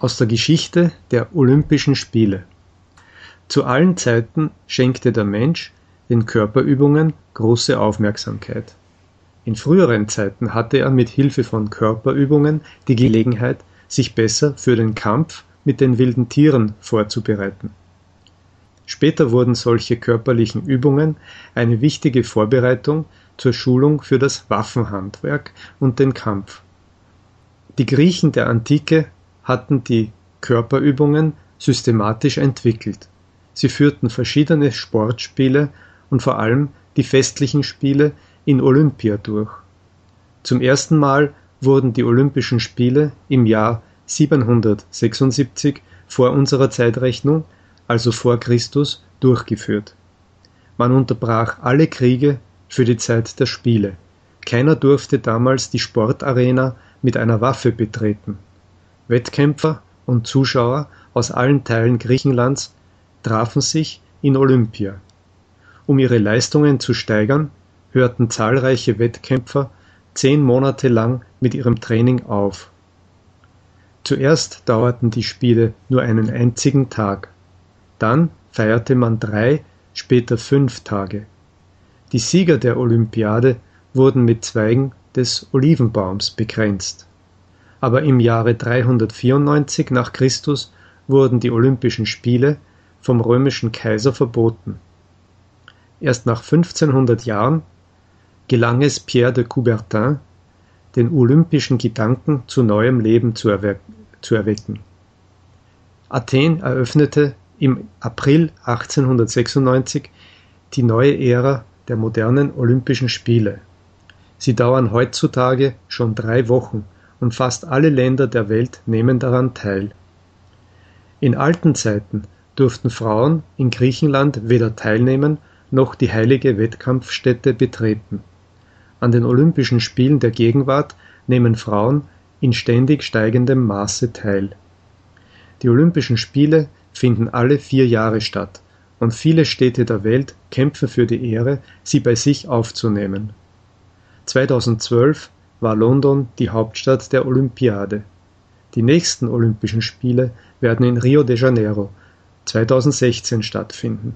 Aus der Geschichte der Olympischen Spiele Zu allen Zeiten schenkte der Mensch den Körperübungen große Aufmerksamkeit. In früheren Zeiten hatte er mit Hilfe von Körperübungen die Gelegenheit, sich besser für den Kampf mit den wilden Tieren vorzubereiten. Später wurden solche körperlichen Übungen eine wichtige Vorbereitung zur Schulung für das Waffenhandwerk und den Kampf. Die Griechen der Antike hatten die Körperübungen systematisch entwickelt. Sie führten verschiedene Sportspiele und vor allem die festlichen Spiele in Olympia durch. Zum ersten Mal wurden die Olympischen Spiele im Jahr 776 vor unserer Zeitrechnung, also vor Christus, durchgeführt. Man unterbrach alle Kriege für die Zeit der Spiele. Keiner durfte damals die Sportarena mit einer Waffe betreten. Wettkämpfer und Zuschauer aus allen Teilen Griechenlands trafen sich in Olympia. Um ihre Leistungen zu steigern, hörten zahlreiche Wettkämpfer zehn Monate lang mit ihrem Training auf. Zuerst dauerten die Spiele nur einen einzigen Tag. Dann feierte man drei, später fünf Tage. Die Sieger der Olympiade wurden mit Zweigen des Olivenbaums bekränzt aber im Jahre 394 nach Christus wurden die Olympischen Spiele vom römischen Kaiser verboten. Erst nach 1500 Jahren gelang es Pierre de Coubertin, den olympischen Gedanken zu neuem Leben zu, erwe zu erwecken. Athen eröffnete im April 1896 die neue Ära der modernen Olympischen Spiele. Sie dauern heutzutage schon drei Wochen und fast alle Länder der Welt nehmen daran teil. In alten Zeiten durften Frauen in Griechenland weder teilnehmen noch die heilige Wettkampfstätte betreten. An den Olympischen Spielen der Gegenwart nehmen Frauen in ständig steigendem Maße teil. Die Olympischen Spiele finden alle vier Jahre statt, und viele Städte der Welt kämpfen für die Ehre, sie bei sich aufzunehmen. 2012 war London die Hauptstadt der Olympiade. Die nächsten Olympischen Spiele werden in Rio de Janeiro 2016 stattfinden